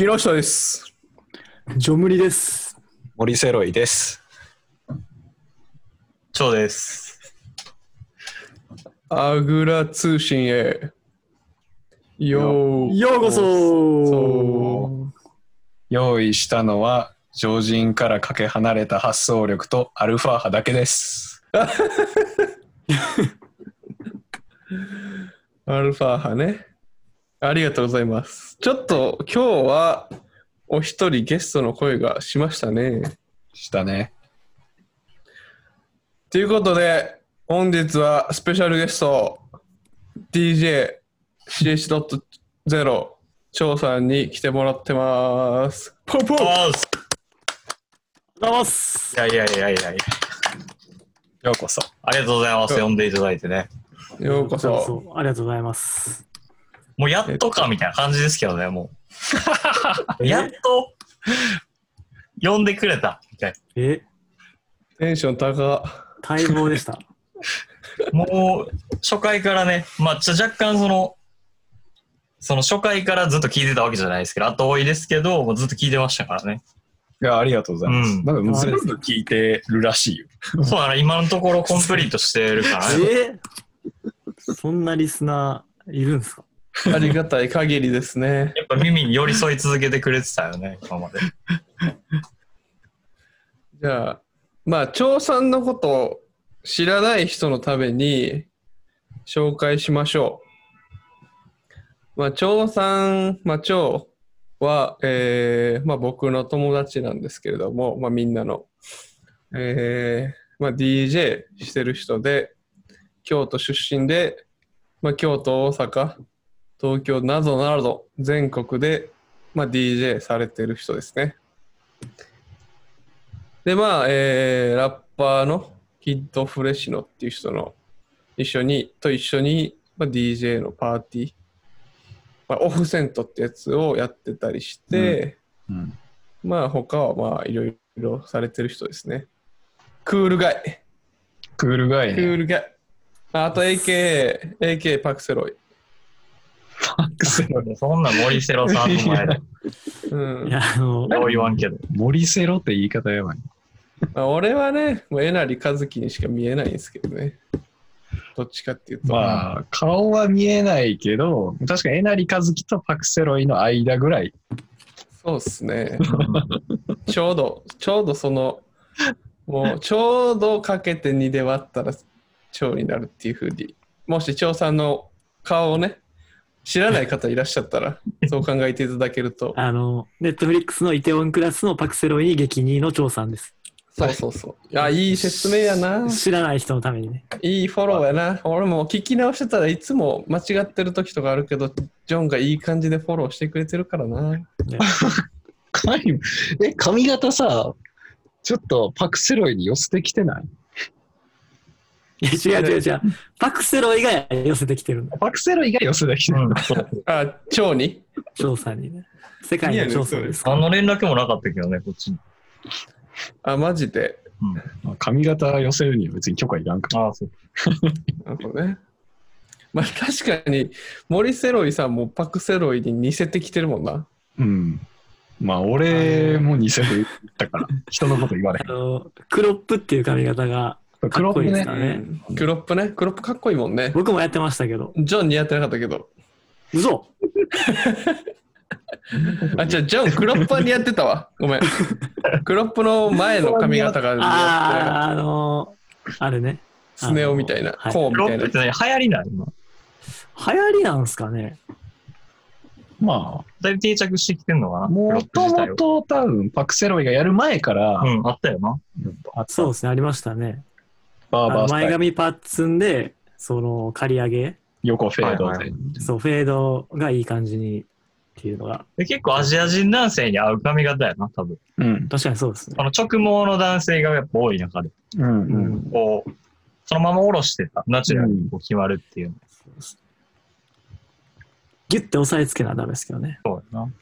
木下です。ジョムリです。森セロイです。超です。アグラ通信へ。ようようこそそ用意したのは常人からかけ離れた発想力とアルファ波だけです。アルファ派ね。ありがとうございます。ちょっと今日はお一人ゲストの声がしましたね。したね。ということで、本日はスペシャルゲスト DJCH.0 張さんに来てもらってます。ポンポンあおはようございます。いやいやいやいやいや。ようこそ。ありがとうございます。呼んでいただいてね。ようこそ。うありがとうございます。もうやっとかみたいな感じですけどね、もう。やっと呼んでくれたみたいえ、テンション高。待望でした。な。もう初回からね、まあちょ若干その、その初回からずっと聞いてたわけじゃないですけど、後追いですけど、もうずっと聞いてましたからね。いや、ありがとうございます。うんなんか全部聞いてるらしいよ。そうだな、今のところコンプリートしてるからね。え？そんなリスナーいるんですか？ありがたい限りですね。やっぱ耳に寄り添い続けてくれてたよね、今まで。じゃあ、まあ、張さんのことを知らない人のために紹介しましょう。まあ、張さん、まあ、張は、えーまあ、僕の友達なんですけれども、まあ、みんなの、えーまあ、DJ してる人で、京都出身で、まあ、京都、大阪、東京などなど全国で、まあ、DJ されてる人ですね。で、まあ、えーラッパーのキッドフレシノっていう人の一緒に、と一緒に、まあ、DJ のパーティー、まあ、オフセントってやつをやってたりして、うん。まあ、他はまあ、いろいろされてる人ですね。クールガイ。クールガイね。クールガイ。ああと AK、AK パクセロイ。そんな森セロさんの前で。うんい。や、あの、よう言わんけど。森セロって言い方やばい。まあ、俺はね、もうえなりかずきにしか見えないんですけどね。どっちかっていうと。まあ、顔は見えないけど、確かにえなりかずきとパクセロイの間ぐらい。そうっすね。ちょうど、ちょうどその、もうちょうどかけて2で割ったら蝶になるっていうふうに、もし蝶さんの顔をね、知らない方いらっしゃったら、そう考えていただけると、あの、ネットフリックスのイテウォンクラスのパクセロイ激2の張さんです。そうそうそう。いや、いい説明やな。知らない人のためにね。いいフォローやな。俺も聞き直してたらいつも間違ってる時とかあるけど、ジョンがいい感じでフォローしてくれてるからな。え、髪型さ、ちょっとパクセロイに寄せてきてない？いや違う違う違う。パクセロイが寄せてきてるんだ。パクセロイが寄せてきてる。うん、そう。あ、蝶に？張さんにね。世界の張さんですか何の連絡もなかったけどね、こっちに。あ、マジで？うん。髪型寄せるには別に許可いらんから。ああ、そう。なるほどね。まあ確かに森セロイさんもパクセロイに似せてきてるもんな。うん。まあ、俺も似せて言ったから、人のこと言われあの、クロップっていう髪型が。クロップねかっこいいですか。ねうんクロップね。クロップかっこいいもんね。僕もやってましたけど。ジョン似合ってなかったけど。嘘 あ、じゃあジョンクロップは似合ってたわ。ごめん。クロップの前の髪型が似合ってああ、あのあれね。た。スネ夫みたいな。はいコーンみたいなロップっ。て何？流行りない今。流行りなんすかねまだいぶ定着してきてんのかあ、なもともと。と多分、パクセロイがやる前から、うん、あったよな。あそうですね、ありましたね。バーバースタイル、髪パッツンで、その、刈り上げ、横フェードで。はいはいそう、フェードがいい感じにっていうのが、で結構アジア人男性に合う髪型やな、多分。うん。確かにそうですねこ。の直毛の男性がやっぱ多い中で、うん。う。うんん。こう、そのまま下ろしてた、ナチュラルにこう決まるっていうの。ギュッて押さえつけなダメですけどね。そうやな。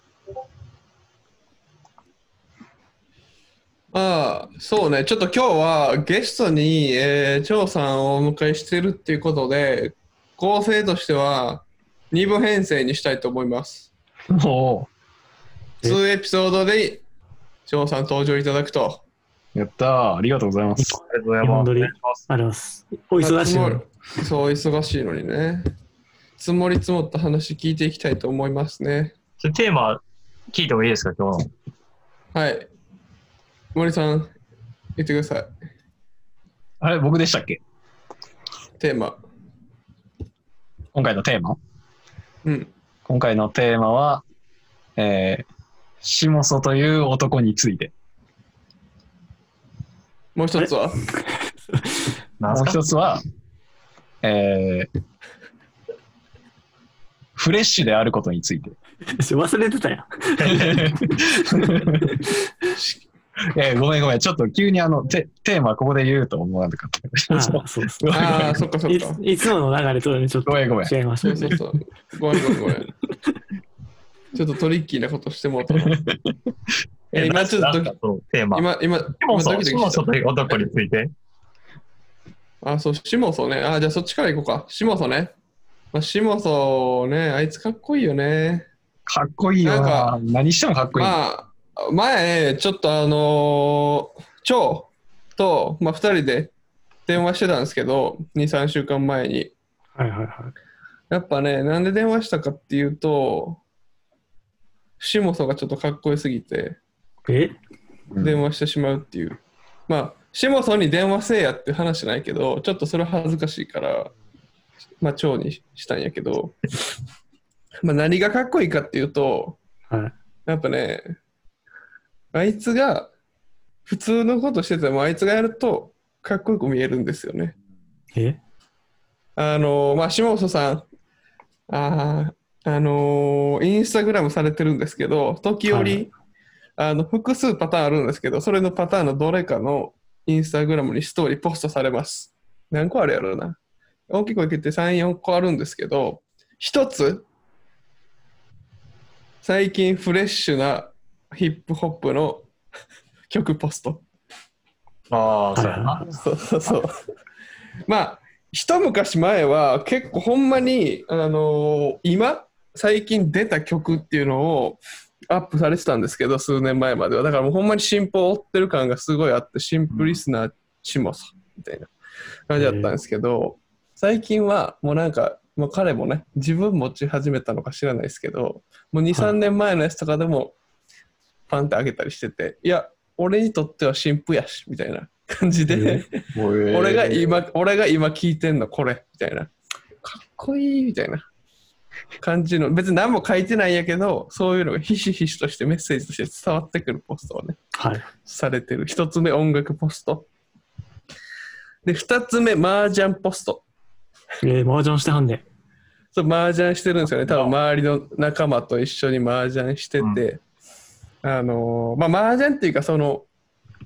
まあ、そうね。ちょっと今日はゲストに、えー、張さんをお迎えしてるっていうことで、構成としては2部編成にしたいと思います。も2エピソードで、翔さん登場いただくと。やったー。ありがとうございます。ありがとうございます。りますあります。お忙しいのに。そう、忙しいのにね。積もり積もった話聞いていきたいと思いますね。テーマ聞いてもいいですか、今日の。はい。森さん、言ってください。あれ、僕でしたっけ？テーマ。今回のテーマ？うん。今回のテーマは、えー、シモソという男について。もう一つは？もう一つは、えー、フレッシュであることについて。忘れてたやん。えーごめんごめん。ちょっと急にあの、テテーマここで言うと思わなかった。あそう ああ、そっかそっいか。ついつもの流れとね、ちょっとごめんごめん。違いましたね。そうそうそう。ごめんごめんごめん。ちょっとトリッキーなことしてもうたな。え今ちょっとなんかそのテーマ。今、今、今ソシモソという男について。あ、そう、シモソね。あ、じゃあそっちから行こうか。シモソね。まあ、シモソね、あいつかっこいいよね。かっこいいよなんなか。何してもかっこいい。まあ、前、ちょっとあのー、蝶と、まあ、二人で電話してたんですけど、2、3週間前に。はいはいはい。やっぱね、なんで電話したかっていうと、シモソがちょっとかっこよすぎて、え？うん電話してしまうっていう。まあ、シモソに電話せえやって話じゃないけど、ちょっとそれは恥ずかしいから、まあ、蝶にしたんやけど、まあ、何がかっこいいかっていうと、はい。やっぱね、あいつが普通のことしてても、あいつがやるとかっこよく見えるんですよね。え？あのまあ、下本さん、あーあのーインスタグラムされてるんですけど、時折、はいあの複数パターンあるんですけど、それのパターンのどれかのインスタグラムにストーリーポストされます。何個あるやろうな。大きく分けて3、4個あるんですけど、一つ、最近フレッシュなヒップホップの曲ポスト。ああ、そうやはいな。そうそうそう。まあ、一昔前は結構ほんまに、あのー今、最近出た曲っていうのをアップされてたんですけど、数年前までは。だからもうほんまに進歩を追ってる感がすごいあって、シンプリスなシモさみたいな感じだったんですけど、最近はもうなんか、もう彼もね、自分持ち始めたのか知らないですけど、もう2、はい3年前のやつとかでも、パンって上げたりしてて、いや、俺にとっては新婦やし、みたいな感じで、俺が今、俺が今聞いてんのこれ、みたいな。かっこいい、みたいな感じの、別に何も書いてないんやけど、そういうのがひしひしとしてメッセージとして伝わってくるポストをね、はい。されてる。一つ目、音楽ポスト。で、二つ目、麻雀ポスト。えー、麻雀してはんね。そう、麻雀してるんですよね。多分周りの仲間と一緒に麻雀してて、あのーまあ、麻雀っていうか、その、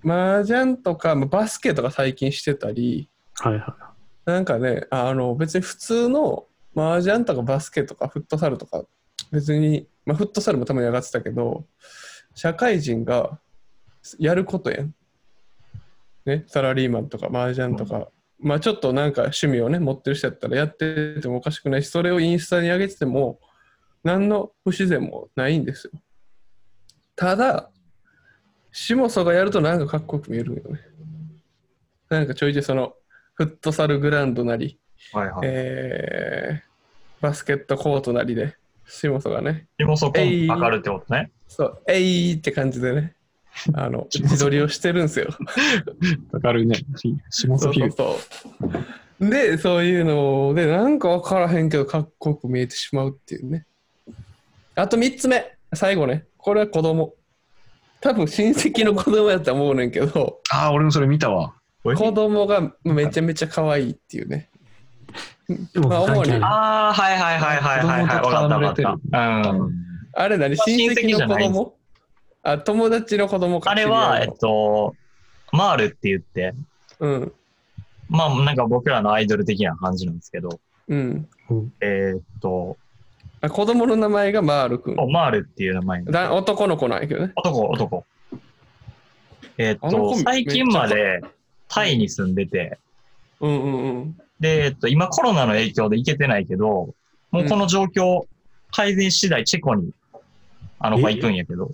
麻雀とか、まあバスケとか最近してたり、はいはなんかね、あの別に普通の麻雀とかバスケとかフットサルとか、別に、まあ、フットサルもたまに上がってたけど、社会人がやることやん。ね、サラリーマンとか麻雀とか、まあちょっとなんか趣味をね、持ってる人やったらやっててもおかしくないし、それをインスタに上げてても、何の不自然もないんですよ。ただ、下ソがやるとなんかかっこよく見えるよね。なんかちょいちょいその、フットサルグラウンドなり、はいはい。えーバスケットコートなりで、下ソがね、でもそこえい上がるってことね。そう、えいって感じでね、あの、自撮りをしてるんですよ。かかるね。シモソフィーそうそうそう。で、そういうので、なんか分からへんけど、かっこよく見えてしまうっていうね。あと3つ目、最後ね、これは子供。多分親戚の子供やったと思うねんけど、ああ、俺もそれ見たわ。子供がめちゃめちゃ可愛いっていうね。でもまあ主にあるああ、はいはいはいはいはいはい。子供とわかったわか戯れてるった。うん。あれ何？まあ親戚の子親戚じゃない供？あ、友達の子供かあれは、えっ知り合いのと、マールって言って、うん。まあなんか僕らのアイドル的な感じなんですけど、うん。えーっと、あ子供の名前がマール君。マールっていう名前だ男の子なんやけどね。男、男。えーっあの子と、最近までタイに住んでて、うんうんうん。で、えっと、今コロナの影響で行けてないけど、もうこの状況改善次第チェコに、あの子は行くんやけど、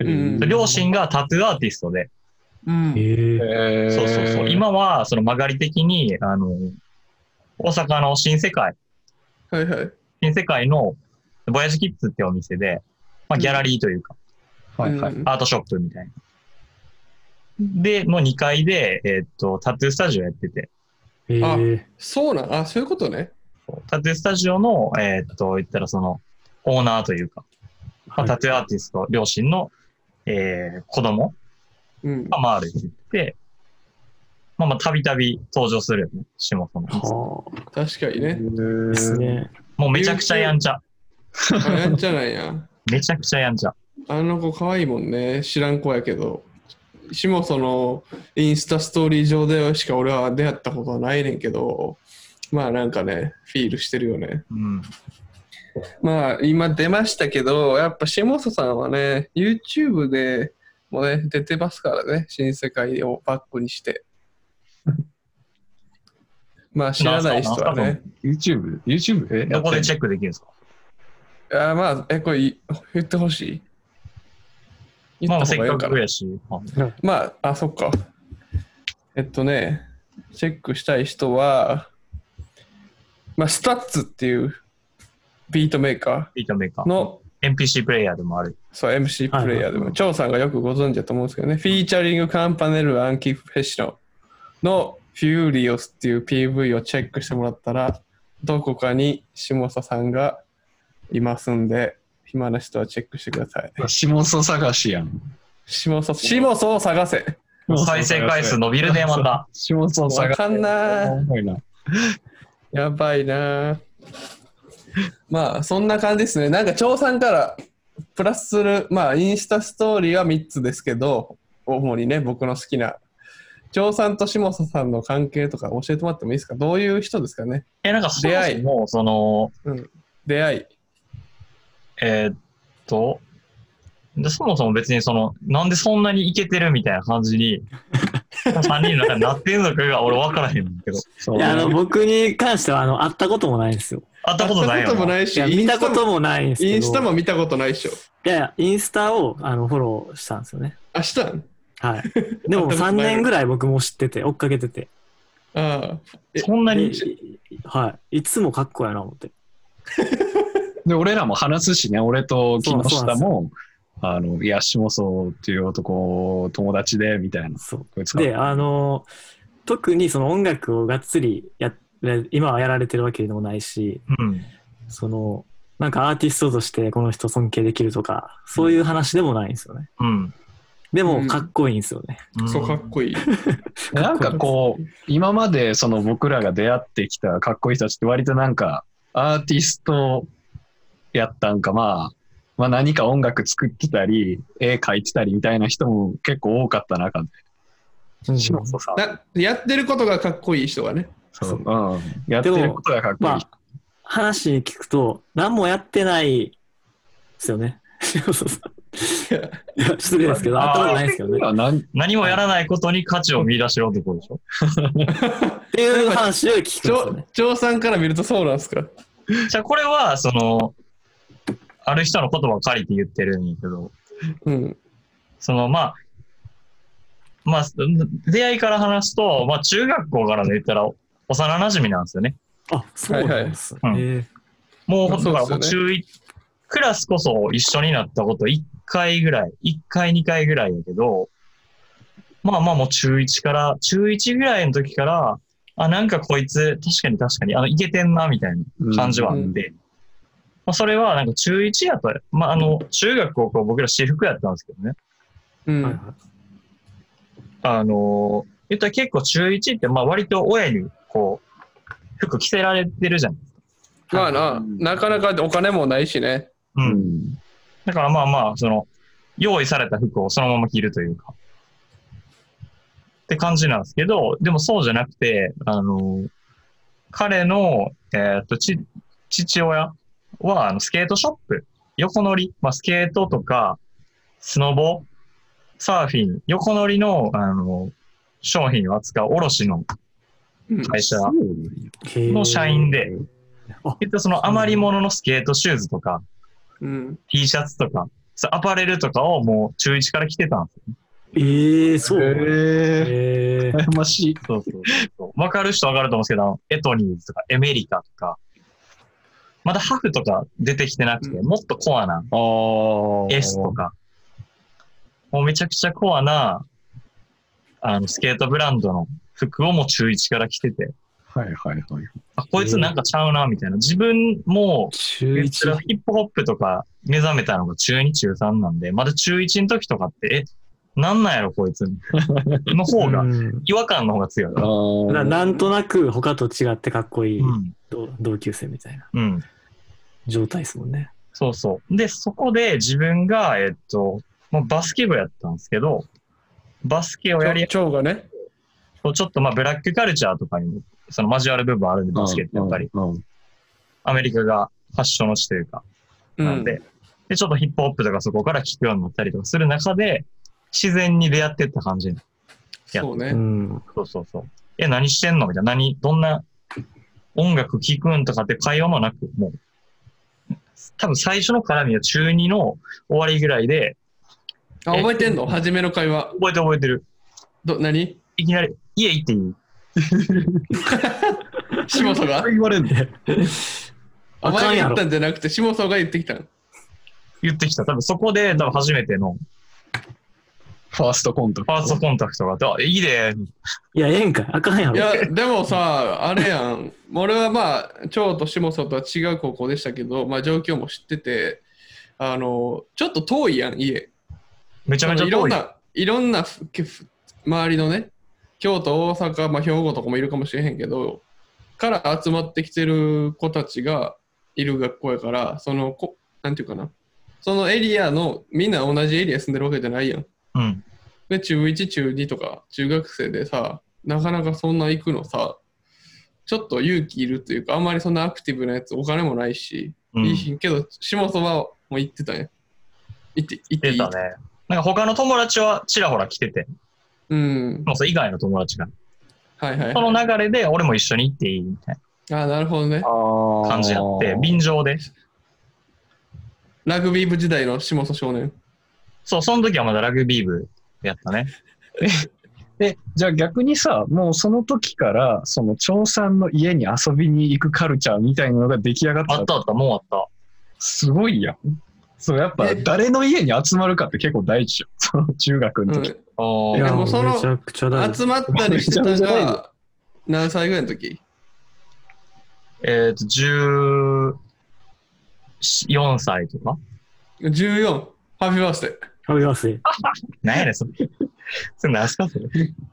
うん両親がタトゥーアーティストで、うん。えー、えーそうそうそう。今は、その曲がり的に、あの、大阪の新世界、はいはい。新世界のボヤジキッズってお店で、まあ、ギャラリーというか、はいはい。うんアートショップみたいな。で、の2階で、えーっと、タトゥースタジオやってて、えー、そうなん、あ、そういうことね。タトゥースタジオの、えーっと、言ったらその、オーナーというか、まあ、はいタトゥーアーティスト、両親の、えー子供うん。が回るって言って、まあまあ、たびたび登場するよね、下本の。は確かにね。あ、ですね。もうめちゃくちゃやんちゃ。あやんちゃなんや。めちゃくちゃやんちゃ。あの子可愛いもんね。知らん子やけど。しもそのインスタストーリー上でしか俺は出会ったことはないねんけど、まあなんかね、フィールしてるよね。うん。まあ今出ましたけど、やっぱ下曽さんはね、YouTube でもね、出てますからね、新世界をバックにして。まあ知らない人はね。YouTube? YouTube? えどこでチェェックできるんですか？あまあ、え、これい言ってほしい？言まあ、せっかくやし。まあ、あ、そっか。えっとね、チェックしたい人は、まあ、 STUTS っていうビートメーカビートメーカー。ーの NPC プレイヤーでもある。そう MC プレイヤーでも、張さんがよくご存知だと思うんですけどね、フィーチャリングカンパネル・アンキ・フェッシノのフューリオスっていう PV をチェックしてもらったら、どこかに下佐さんがいますんで、暇な人はチェックしてください。下曽探しやん。下佐、下佐を探せ。再生回数伸びるね、また。下曽探し。わかんな重いな。やばいなまあそんな感じですねなんか張さんからプラスするまあインスタストーリーは3つですけど主にね僕の好きな張さんと下佐さんの関係とか教えてもらってもいいですか？どういう人ですかね？え、なんかそも出会いそも、その、出会いえーっと、でそもそも別にその、なんでそんなにイケてるみたいな感じに、3人の中になってんのかが俺分からへんけど。いや、あの、僕に関しては、あの、会ったこともないんですよ。会ったことないよ会ったこともな。ないし見たこともないんです。インスタも見たことないっしょいやいや、インスタを、あの、フォローしたんですよね。明日はい。でも、3年ぐらい僕も知ってて、追っかけてて。ああえでそんなに、いはい。いつもかっこやな、思って。で、俺らも話すしね、俺と木下も、あの、いや、下曽っていう男、友達で、みたいな。そう。で、あの、特にその音楽をがっつりやっ今はやられてるわけでもないし、うん。その、なんかアーティストとしてこの人尊敬できるとか、そういう話でもないんですよね。うん。でも、うんかっこいいんですよね。うんそうかっこいい なんかこう、今までその僕らが出会ってきたかっこいい人たちって割となんか、アーティストやったんか、まあ、まあ何か音楽作ってたり、絵描いてたりみたいな人も結構多かった中で、うん下野さん。なやってることがかっこいい人がねそう、うん。やってることがかっこいいまあ。、話聞くと、何もやってないですよね。そうそうそういや失礼ですけど、あー会ったことないですけどね。何もやらないことに価値を見出してる男でしょ？っていう話を聞くね。張さんから見るとそうなんですか？じゃあこれは、その、ある人の言葉を借りて言ってるんやけど、うん。その、まあ、まあ、出会いから話すと、まあ、中学校からの言ったら、幼馴染なんですよね。あ、そうなんです。ね。はいはい。え。ーもう、まあだから中一、クラスこそ一緒になったこと1回ぐらい、1回2回ぐらいやけど、まあまあもう中1から、中1ぐらいの時から、あ、なんかこいつ、確かに確かに、あの、いけてんな、みたいな感じはあって、まあそれはなんか中1やと、まああの、中学高校僕ら私服やったんですけどね。うんはいはいあのー言ったら結構中1って、まあ割と親に、こう、服着せられてるじゃん。まあな、なかなかお金もないしね。う。うんん。だからまあまあ、その、用意された服をそのまま着るというか、って感じなんですけど、でもそうじゃなくて、あの、彼の、えーっと、ち、父親は、あの、スケートショップ、横乗り、まあ、スケートとか、スノボ、サーフィン、横乗りの、あの、商品を扱う卸のうん会社の社員で、あきっとその余り物のスケートシューズとか、うん。T シャツとか、アパレルとかをもう中1から着てたんですよ。ええそう。へえええ。羨ましい。そうそうそう。わかる人わかると思うんですけど、エトニーズとかエメリカとか、まだハフとか出てきてなくて、うんもっとコアな。S とか、もうめちゃくちゃコアな、あの、スケートブランドの服をもう中1から着てて、はいはいはい。あ、こいつなんかちゃうな、みたいな。自分も、中言ったら1。ヒップホップとか目覚めたのが中2、中3なんで、まだ中1の時とかって、え、なんなんやろ、こいつ。の方が、うん違和感の方が強い。あななんとなく他と違ってかっこいいうん。同同級生みたいなうん。状態ですもんね。そうそう。で、そこで自分が、えっと、もうバスケ部やったんですけど、バスケをやり、蝶がね。ちょっとまあブラックカルチャーとかにも、その交わる部分あるんで、バスケってやっぱり、アメリカが発祥の地というか、うんなんで、で、ちょっとヒップホップとかそこから聞くようになったりとかする中で、自然に出会ってった感じ。うそうね。ん。そうそうそう。え、何してんの？みたいな。何、どんな音楽聴くんとかって会話もなく、もう、多分最初の絡みは中2の終わりぐらいで、あ、覚えてんの？初めの会話。覚えて覚えてる。ど、何？いきなり、家行っていい？下本が？言われんのお前が言ったんじゃなくて、下本が言ってきたん。言ってきた。多分そこで、多分初めてのファーストコンタクト。ファーストコンタクトがあって、あ、いいで、いや、ええんかい。あかんやろ。いや、でもさ、あれやん。俺はまあ、蝶と下本とは違う高校でしたけど、まあ状況も知ってて、あの、ちょっと遠いやん、家。めちゃめちゃ遠い。いろんな、いろんなふふ周りのね、京都、大阪、まあ、兵庫とかもいるかもしれへんけど、から集まってきてる子たちがいる学校やから、そのこ、なんていうかな、そのエリアの、みんな同じエリア住んでるわけじゃないやん。うん。で、中1、中2とか、中学生でさ、なかなかそんな行くのさ、ちょっと勇気いるというか、あんまりそんなアクティブなやつ、お金もないし、うん。いいしけど、下本はもう行ってたんや。行って、行っていい？出たね。なんか他の友達はちらほら来てて、うん。それ以外の友達が。はいはい、そはい。の流れで俺も一緒に行っていいみたいああ、なるほどね。な感じになって、便乗で。ラグビー部時代の下本少年。そう、その時はまだラグビー部やったね。え、じゃあ逆にさ、もうその時から、その長さんの家に遊びに行くカルチャーみたいなのが出来上がった？あったあった、もうあった。すごいやん。そう、やっぱえ？誰の家に集まるかって結構大事よ。その中学うんの時。あいーや、でもそのめちゃくちゃ大事。集まったりしてためちゃめちゃ大が、何歳ぐらいの時？えっ、と、14歳とか ?14。ハッピーバースデー。ハッピーバースデー。何やねん、それ。それ何すか、それ。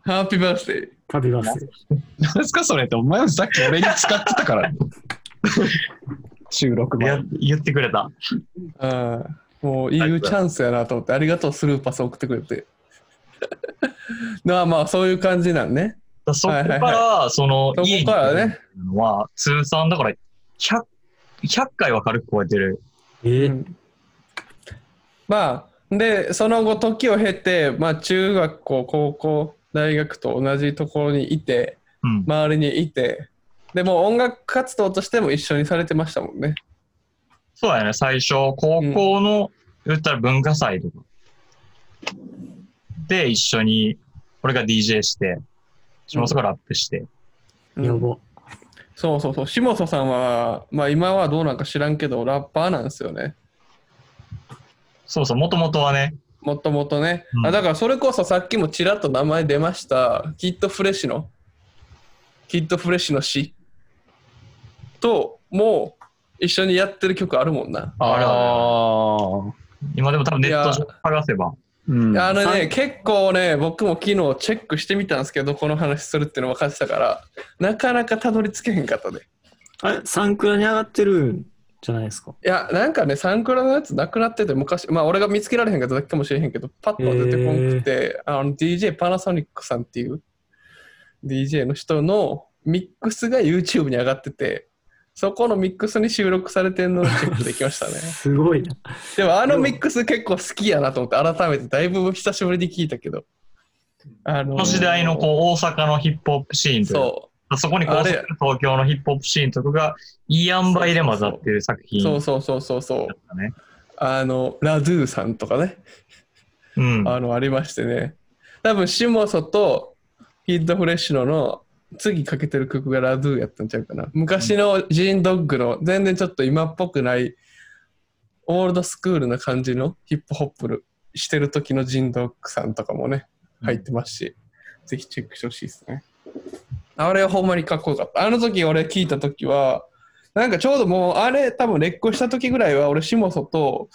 ハッピーバースデー。ハッピーバースデー。何すかそれって、お前もさっき俺に使ってたから。収録や前。言ってくれた。ああ、もう言うチャンスやなと思って、ありがとう、スルーパス送ってくれて。まあまあ、そういう感じなんね。だそこから、その、そこからねは、通算だから、100、100回は軽く超えてる。えーうんまあ、で、その後、時を経て、まあ、中学校、高校、大学と同じところにいて、うん。周りにいて、でも音楽活動としても一緒にされてましたもんね。そうやね、最初、高校の、言ったら文化祭とか。で、一緒に、俺が DJ して、下本がラップして。うんやば。そうそうそう。下本さんは、まあ今はどうなんか知らんけど、ラッパーなんですよね。そうそう、もともとはね、もともとね、うんあ。だからそれこそさっきもちらっと名前出ました、キッドフレッシュの、キッドフレッシュの詩と、もう一緒にやってる曲あるもんな。あれああ。今でも多分ネットい上探せば。うん。あのさね、結構ね、僕も昨日チェックしてみたんですけど、この話するっていうの分かってたから、なかなかたどり着けへんかったで。あれ、サンクラに上がってるんじゃないですか。いや、なんかね、サンクラのやつなくなってて、昔、まあ俺が見つけられへんかっただけかもしれへんけど、パッとは出てこんくて、あの DJ パナソニックさんっていう DJ の人のミックスが YouTube に上がってて、そこのミックスに収録されてるのをチェックできましたね。すごいな。でもあのミックス結構好きやなと思って、改めてだいぶ久しぶりに聞いたけど。あのこの時代のこう大阪のヒップホップシーンというそそこにこう東京のヒップホップシーンとかがいい塩梅で混ざってる作う、品だっそうそうそうそうそう。あの、ラドゥさんとかね、うん。あの、ありましてね。多分、シモソとキッドフレッシュのの次かけてる曲がラドゥやったんちゃうかな。昔のジーンドッグの全然ちょっと今っぽくない、オールドスクールな感じのヒップホップしてる時のジーンドッグさんとかもね、入ってますし、ぜひチェックしてほしいですね。あれはほんまにかっこよかった。あの時俺聞いた時は、なんかちょうどもうあれ多分劣行した時ぐらいは俺シモソと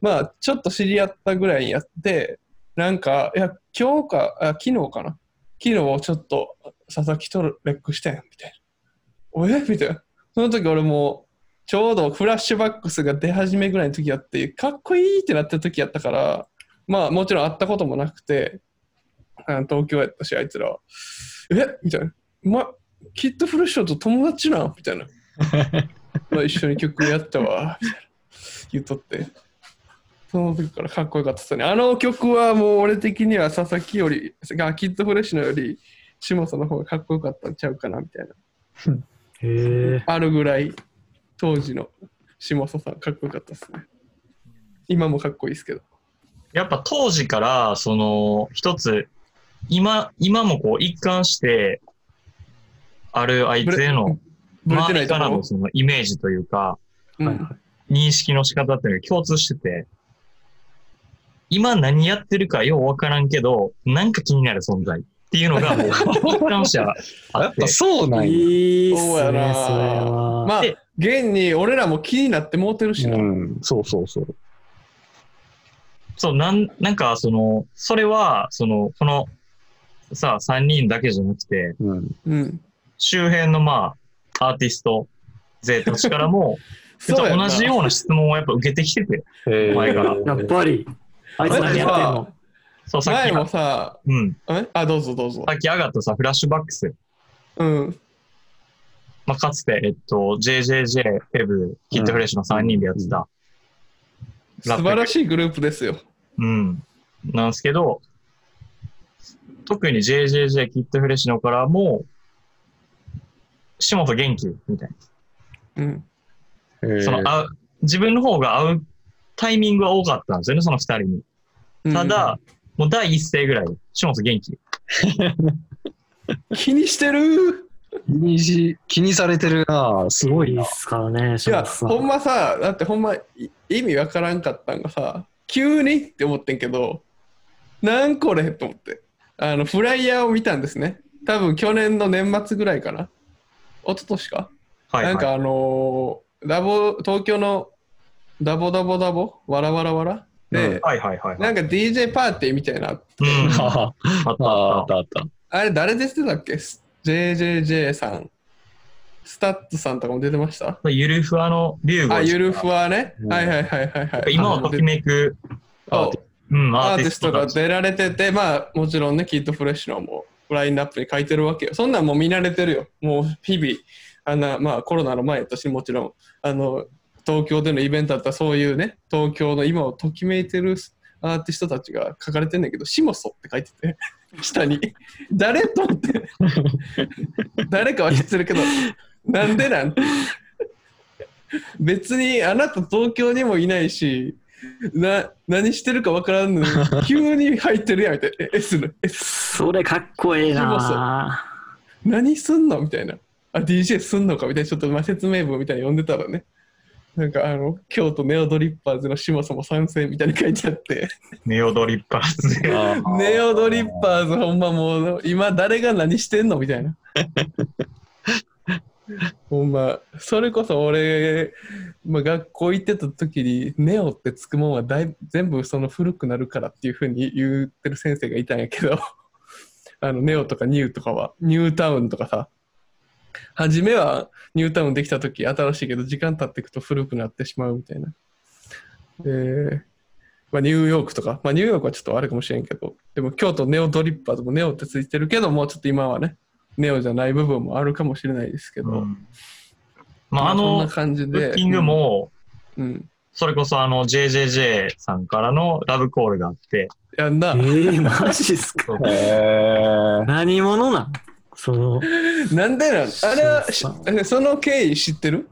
まあちょっと知り合ったぐらいやってなんかいや今日かあ昨日かな。昨日ちょっと佐々木とレックしたやんみたいな。おえ？みたいな。その時俺もちょうどフラッシュバックスが出始めぐらいの時やってかっこいいってなった時やったからまあもちろん会ったこともなくて東京やったしあいつらは。え？みたいな。まキッドフレッシュと友達なん？みたいな まあ一緒に曲やったわ、みたいな言っとって。その時からかっこよかったですね。あの曲はもう俺的には佐々木より、がキッドフレッシュのより、下さんの方がかっこよかったんちゃうかなみたいな。へえ。あるぐらい、当時の下佐さんかっこよかったですね。今もかっこいいですけど。やっぱ当時から、その、一つ、今、今もこう一貫して、あるあいつへの、周りからのそのイメージというか、認識の仕方っていうのが共通してて、今何やってるかようわからんけど、なんか気になる存在っていうのがもう一貫してあっ、やってぱそうなんや。いいっすそうやなね、それは。まあで、現に俺らも気になってもうてるしな。うん、そうそうそう。そう、なん、なんかその、それは、その、この、さ、3人だけじゃなくて、うん。うん。周辺のまあ、アーティスト勢たちからも、同じような質問をやっぱ受けてきてて、前からやっぱり、あいつ何やってんの？そう、さっき前も、さ、うん、え？あ、どうぞどうぞさ。っき上がったさ、フラッシュバックス、うん。まあ、かつて、えっと、JJJ、フェブ、キッドフレッシュの3人でやってた、素晴らい。しいグループですよ。うん。なんですけど、特に JJJ、キッドフレッシュのからも、下本元気？みたいな。うん。その、会う、自分の方が会うタイミングは多かったんですよね、その二人に。ただ、もう第一声ぐらいで、下本元気。うん、気にしてる気にし、気にされてるなすごいないいっ。すからね、いや。ほんまさ、だってほんまい意味わからんかったんがさ、急にって思ってんけど、なんこれと思って。あの、フライヤーを見たんですね。多分去年の年末ぐらいかな。一昨年か？はい、はい。なんかあのーダボ、東京のダボダボダボ、わらわらわら？で、はいはいはい。なんか DJ パーティーみたいな。うん。ああったあ、ああっったあった。あれ誰出てたっけ ?JJJ さん。STUTS さんとかも出てました？た。ゆるふわの Ryugo あ、ゆるふわね。うんはいはいはいはいはい。今をときめく、アーティスト。が出られてて、まあもちろんね、 KID FRESINO もうラインナップに書いてるわけよ。そんなんもう見慣れてるよ。もう日々、あんな、まあコロナの前としてもちろん、あの、東京でのイベントだったらそういうね、東京の今をときめいてるアーティストたちが書かれてんだけど、シモソって書いてて、下に。誰と思って。誰かは知ってるけど、なんでなんて。別にあなた東京にもいないし、な何してるかわからんのに 急に入ってるやんみたいな。え S の S それかっこええな何すんのみたいな。あ、DJ すんのかみたいな、ちょっとまあ説明文みたいに読んでたらね。なんかあの、京都ネオドリッパーズの島さんも参戦みたいに書いてあって、ネオドリッパーズ ネオドリッパーズほんまもう、今誰が何してんのみたいな。ほんま、それこそ俺、まあ、学校行ってた時に、ネオってつくもんはだい全部その古くなるからっていうふうに言ってる先生がいたんやけど、あのネオとかニューとかは、ニュータウンとかさ、初めはニュータウンできた時新しいけど、時間経っていくと古くなってしまうみたいな。で、まあ、ニューヨークとか、まあ、ニューヨークはちょっとあれかもしれんけど、でも京都ネオドリッパーズもネオってついてるけど、もうちょっと今はね、ネオじゃない部分もあるかもしれないですけど、うん。まあ、あのな、感じで、ブッキングも、うん、うん。それこそあの JJJ さんからのラブコールがあって、やんな。え。えマジっすか？何者なん？その、なんでなん？あれはしその経緯知ってる？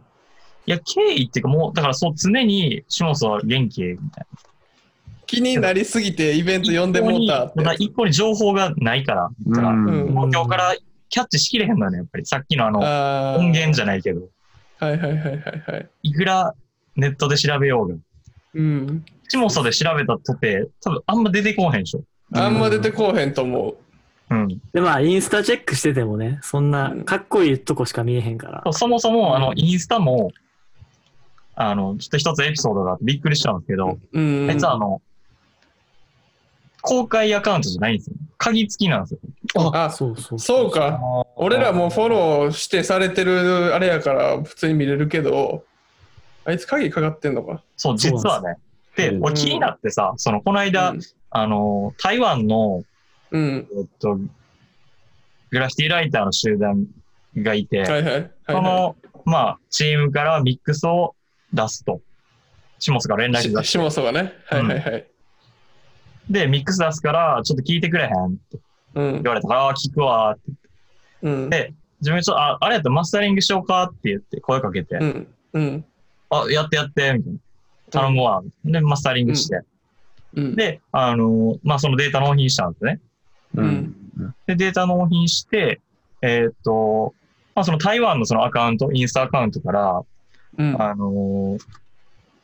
いや、経緯っていうかもう、だからそう、常に、シモスは元気みたい気になりすぎてイベント呼んでもうたって。な。ただ一個に情報がないから、だからうん。東京からキャッチしきれへんのよね、やっぱり。さっきのあの、音源じゃないけど、はいはいはいはいはい。いくらネットで調べようが。うん。シモソで調べたとて、多分あんま出てこうへんでしょ。あんま出てこうへんと思う。うん。で、まあ、インスタチェックしててもね、そんなかっこいいとこしか見えへんから。そもそも、あの、うんインスタも、あの、ちょっと一つエピソードがあってびっくりしたんですけど、うん。あいつはあの、公開アカウントじゃないんですよ。鍵付きなんですよ。あ、そうそう。そうか。俺らもフォローしてされてるあれやから普通に見れるけど、あいつ鍵かかってんのか？そう、実はね。で、うん俺気になってさ、その、この間、うんあの、台湾の、うん。えっと、グラフィティライターの集団がいて、はいはい。はいそはの、まあ、チームからミックスを出すと。シモスが連い。絡出しししもそがね。はいはいはい。で、ミックス出すから、ちょっと聞いてくれへんってうん言。われたから、ああー、聞くわーって。うん。で自分ちょっと、あ、あれやったらマスタリングしようかって言って声かけて、うん。うん。あ、やってやって、みたいな。頼むわ。で、マスタリングして。うん。で、あのまあ、そのデータ納品したんですね。うんで、データ納品して、えーっと、まあ、その台湾のそのアカウント、インスタアカウントから、うん。あのー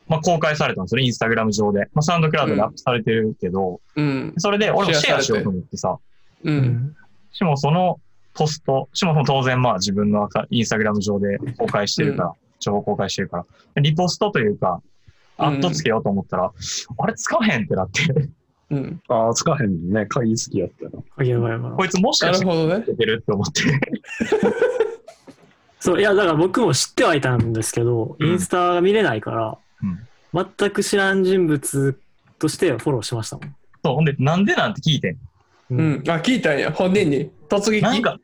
まあ、公開されたんですよね、インスタグラム上で。まあ、サウンドクラウドでアップされてるけど、うん。それで俺もシェアしようと思ってさ、う。うんん。しもそのポスト、しもその当然まあ自分のインスタグラム上で公開してるから、情報公開してるから、リポストというか、アットつけようと思ったら、あれつかへんってなって、うん。ああ、つかへんね。鍵好きやったら。鍵やばいやばいこいつもしなかしてるほどねつ。けてるって思って。そう、いや、だから僕も知ってはいたんですけど、うんインスタが見れないから、うん全く知らん人物としてフォローしましたもん。そう、ほんで、なんでなんて聞いてん。うん。あ、聞いたんや。本人に。突撃。なんか、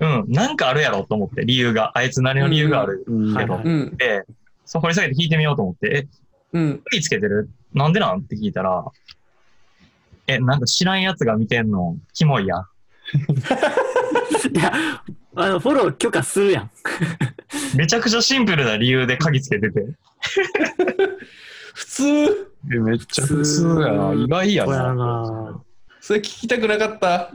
うん、なんかあるやろと思って、理由が。あいつ何の理由があるうんけど。はいうん。で、そこに下げて聞いてみようと思って、え、うん。鍵つけてる？なんでなん？って聞いたら、え、なんか知らんやつが見てんの、キモいやん。いや、あの、フォロー許可するやん。めちゃくちゃシンプルな理由で鍵つけてて。普通。えめっちゃ普通やな。意外やな。なそれ聞きたくなかった。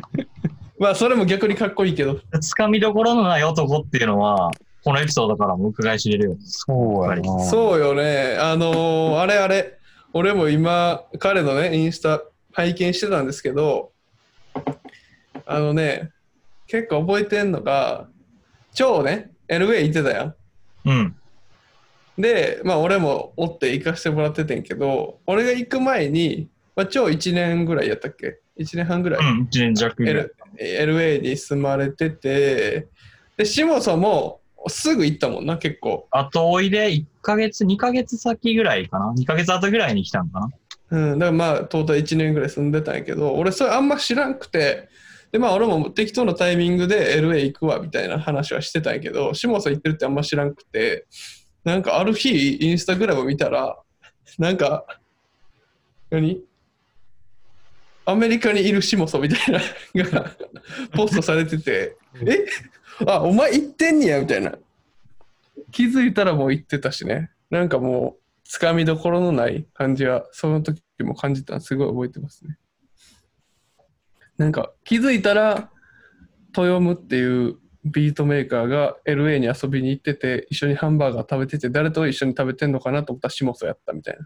まあ、それも逆にかっこいいけど。つかみどころのない男っていうのは、このエピソードからも伺い知れるよ。そうやな。そうよね。あのーあれあれ。俺も今、彼のね、インスタ拝見してたんですけど、あのね、結構覚えてんのが、超ね、LA 行ってたやん。うん。で、まあ俺も追って行かせてもらっててんけど、俺が行く前に、まあ、超1年ぐらいやったっけ ?1 年半ぐらい、うん、一年弱ぐらい。L LA に住まれてて、で、下そもすぐ行ったもんな、結構。あとおいで1ヶ月、2ヶ月先ぐらいかな ?2 ヶ月後ぐらいに来たんかな？うん、だからまあ、トータル1年ぐらい住んでたんやけど、俺それあんま知らんくて、で、まあ俺も適当なタイミングで LA 行くわみたいな話はしてたんやけど、下さん行ってるってあんま知らんくて、なんかある日、インスタグラム見たら、なんか、何？アメリカにいる下ソみたいなのがポストされてて、え？あ、お前行ってんねやみたいな。気づいたらもう行ってたしね。なんかもう、つかみどころのない感じは、その時も感じたのすごい覚えてますね。なんか気づいたら、トヨムっていうビートメーカーが LA に遊びに行ってて、一緒にハンバーガー食べてて、誰と一緒に食べてんのかなと思ったらシモソやったみたい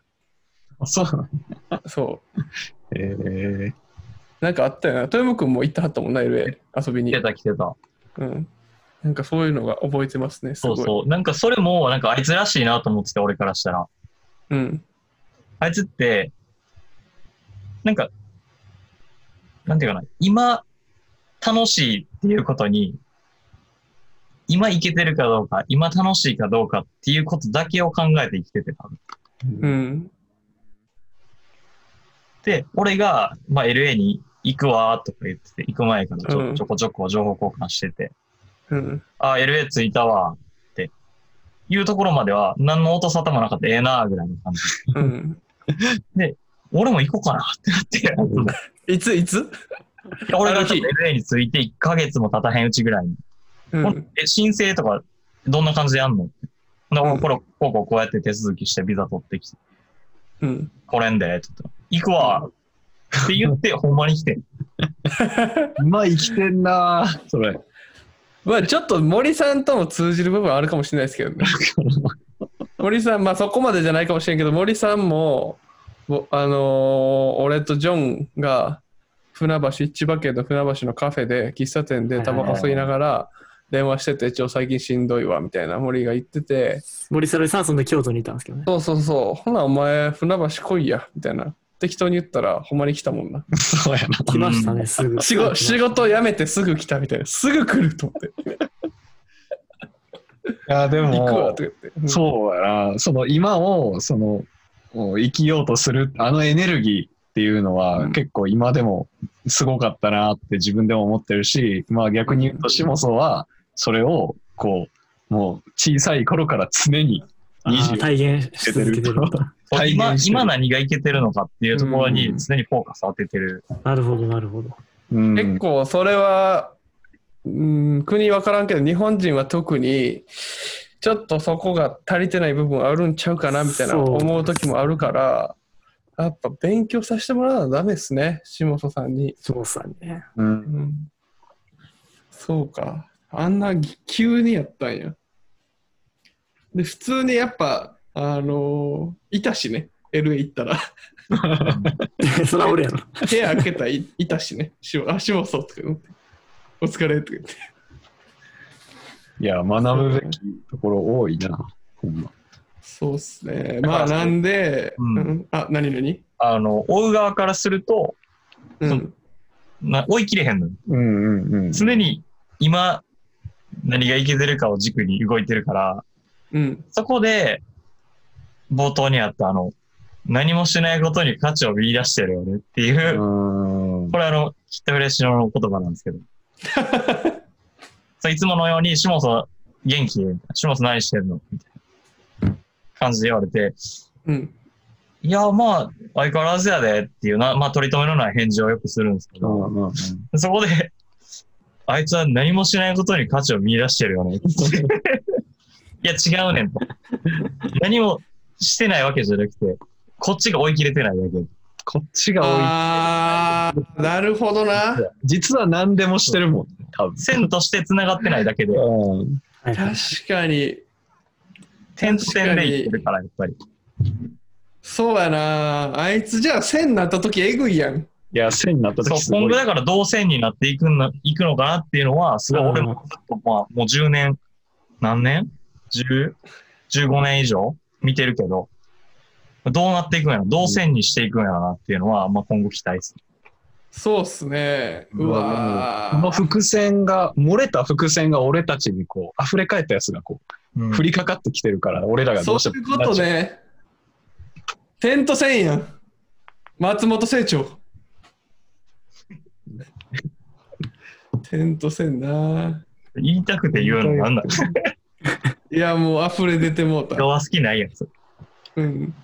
あそう。な。そう。えー、なんかあったよな。豊山君も行ってはったもんな、LA 遊びに来て。た来てた。うん。なんかそういうのが覚えてますね。すごい。そうそう。なんかそれも、なんかあいつらしいなと思ってて、俺からしたら。うん。あいつって、なんか、なんていうかな、今、楽しいっていうことに、今いけてるかどうか、今楽しいかどうかっていうことだけを考えて生きててた。うん。で、俺が、まあ、LA に行くわーとか言ってて、行く前からちうんょちょこちょこ情報交換してて、うん。あ、LA 着いたわーっていうところまでは、何の音沙汰もなかった、ええなーぐらいの感じ。うん。俺も行こうかなってなって、いついつ？俺があの日 LA に着いて1ヶ月も経たへんうちぐらいに。うん。え、申請とか、どんな感じでやんの？で、うんこれ、こうこうこうやって手続きしてビザ取ってきて、うん。来れんで、って言ったら、行くわって言って、ほんまに来て。まあ生きてんなそれ。まあちょっと森さんとも通じる部分あるかもしれないですけどね。森さん、まあそこまでじゃないかもしれんけど、森さんも、ぼあのー俺とジョンが船橋、千葉県の船橋のカフェで、喫茶店でタバコ吸いながら電話してて、ちょ、最近しんどいわ、みたいな森が言ってて、森サルさんそんで京都にいたんですけどね。そうそうそう、ほなお前船橋来いや、みたいな。適当に言ったら、ほんまに来たもんな。そうやな。来ましたね、すぐ。仕事仕事辞めてすぐ来たみたいな。すぐ来ると思って。いや、で行くわ、って。うんそうやな。その今を、その、生きようとする、あのエネルギーっていうのは、うん結構今でもすごかったなって自分でも思ってるし、まあ逆に言うと、シモソは、それを、こう、もう小さい頃から常にあー20体現し続けて今今何がいけてるのかっていうところにうん常にフォーカス当ててる。なるほど、なるほど。うん。結構それは、うん、国分からんけど日本人は特にちょっとそこが足りてない部分あるんちゃうかなみたいな思う時もあるからやっぱ勉強させてもらわなダメですね下本さんに、そうさね。うん。うん、そうかあんな急にやったんやで普通にやっぱあのいたしね LA 行ったら そら俺やろ。部屋開けたらいいたしねしあ下本とか言ってお疲れとか言っていや、学ぶべきところ多いな。ほんま。そうっすね。まあなんで、うんうんあ、何何あの、追う側からすると、うん。な追い切れへんのよ。うんうんうん。常に今、何がいけてるかを軸に動いてるから、うん。そこで、冒頭にあったあの、何もしないことに価値を見出してるよねっていう、うんこれあの、きっとフレッシュの言葉なんですけど。そういつものように、シモソ元気みたいな。シモソ何してるのみたいな感じで言われて、うん。いや、まあ、相変わらずやでっていうな、まあ、取り留めのない返事をよくするんですけうど、んうんそこで、あいつは何もしないことに価値を見出してるよね。いや、違うねんと。何もしてないわけじゃなくて、こっちが追い切れてないだけ。こっちが多い。あー、なるほどな。実は何でもしてるもんね、多分。線として繋がってないだけで、うんはいはい確かに、点と点でいってるから、やっぱり。そうやな。あいつじゃあ線になった時えぐいやん。いや、線になったそう時、すごい今後。だからどう線になっていくのいくのかなっていうのは、すごい俺もずっと、まあ、もう10年、何年 ?10、15年以上？見てるけど、どうなっていくんやろ？どう線にしていくんやろなっていうのは、まあ今後期待です。そうっすね。ううわわこの伏線が、漏れた伏線が俺たちにこう、溢れ返ったやつがこう、降りかかってきてるから、俺らがどそううしても。いうことね。点と線やん。松本清張。点と線な。言いたくて言うのなんだいや、もう溢れ出てもうた。人は好きないやつ。うん。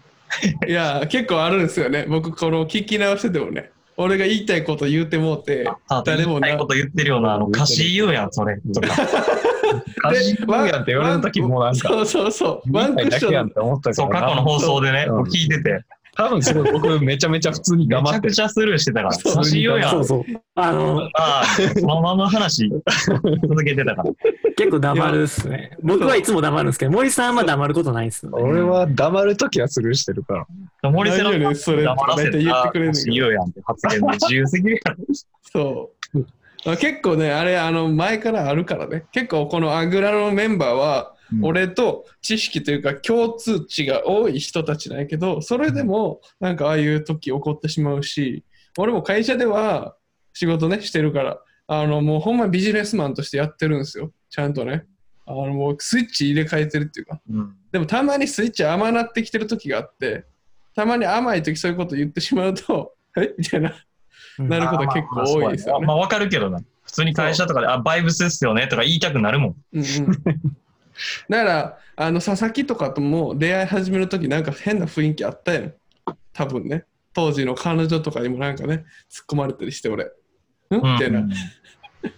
いや、結構あるんですよね。僕、この聞き直しててもね。俺が言いたいこと言うてもうて、あ誰もな言いたいこと言ってるような、あの、歌詞言うやん、それ。とか。歌詞言うやんって言われる時もなんか、そうそうそう。ワンクッだけやんっション。て思ったそう、過去の放送でね、う聞いてて、多分すごい僕めちゃめちゃ普通にめ黙ってちゃくちゃスルーしてたから、そう歌詞言うやん。そうそう。あの、ああ、そのまま話続けてたから。結構黙るっすね。僕はいつも黙るんですけど、森さんは黙ることないっすよね。俺は黙るときはスルーしてるから。森瀬の何よねそれ黙らせ大体言ってくれんねんけど歌詞言うやんって発言で自由すぎるやろ。そう。あ結構ね、あれ、あの、前からあるからね。結構このアグラのメンバーは、俺と知識というか共通値が多い人たちなんやけど、それでもなんかああいう時起こってしまうし、俺も会社では仕事ね、してるから、あの、もうほんまビジネスマンとしてやってるんですよ。ちゃんとね。あの、もうスイッチ入れ替えてるっていうか。うんでもたまにスイッチ甘なってきてる時があって、たまに甘い時そういうこと言ってしまうと、え？みたいな、うんなることが結構多いですよねまあ、。わかるけどな。普通に会社とかで、あ、バイブスですよねとか言いたくなるもん。うんうん、だからあの佐々木とかとも出会い始める時なんか変な雰囲気あったやん多分ね当時の彼女とかにもなんかね突っ込まれたりして俺ん？みたいな、うん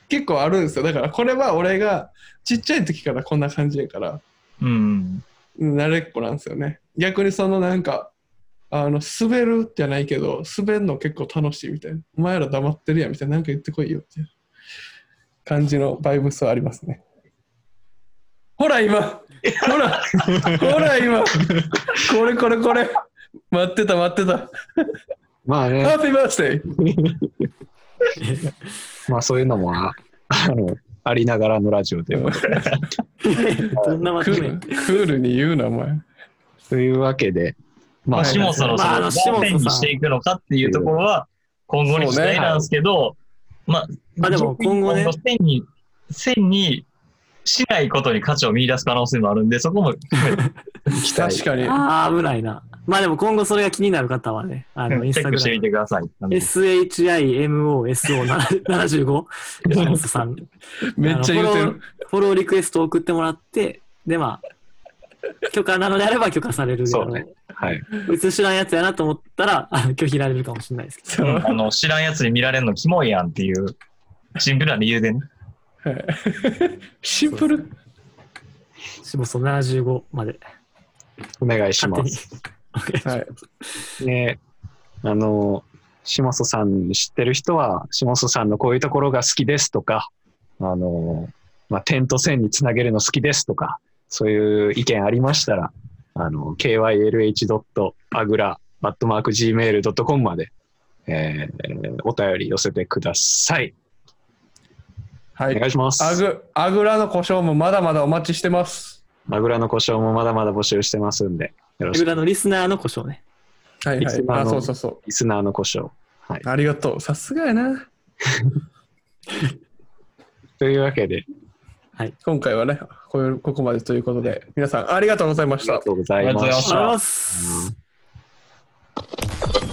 結構あるんですよだからこれは俺がちっちゃい時からこんな感じやからうん。慣れっこなんですよね。逆にそのなんか、あの、滑るじゃないけど、滑るの結構楽しいみたいな。お前ら黙ってるやんみたいな。なんか言ってこいよっていう感じのバイブスはありますね。ほら今。ほら。ほら今。これこれこれ。待ってた待ってた。まあね、ハッピーバースデーまあそういうのもああのありながらのラジオで。どんなまとめクールクールに言うな、お前。というわけで、まあ、まあ、下その、そまああの、の下本さんどうにしていくのかっていうところは、今後に次第なんですけど、まあ、まあでも今後ね。線に、線にしないことに価値を見出す可能性もあるんで、そこも 確かに。ああ、危ないな。まあでも今後それが気になる方はね、あの、インスタグラムチェックしてみ。てください。SHIMOSO75 山本さん。めっちゃ言うてる。フォローリクエストを送ってもらって、でまあ、許可なのであれば許可されるそうねはい。こいつ知らんやつやなと思ったら、あの拒否られるかもしれないですけど。あの、知らんやつに見られるのキモいやんっていう、シンプルな理由でね。はいシンプル？しもそ75まで。お願いし勝手にます。。お願いしますはい。ねあの、下曽さん知ってる人は、下曽さんのこういうところが好きですとか、あの、まあ、点と線につなげるの好きですとか、そういう意見ありましたら、あの、kylh.agra.gmail.com まで、えーお便り寄せてください。はいお願いします。アグ、アグラの故障もまだまだお待ちしてます。マグラの故障もまだまだ募集してますんで、よろしく。裏のリスナーの故障ね。はいはいあ、のそうそうそリスナーの故障。はい。う。ありがとう。さすがやな。というわけで、今回はね、こういうここまでということで、皆さんありがとうございましたありが。とうございまありがとうございまし。した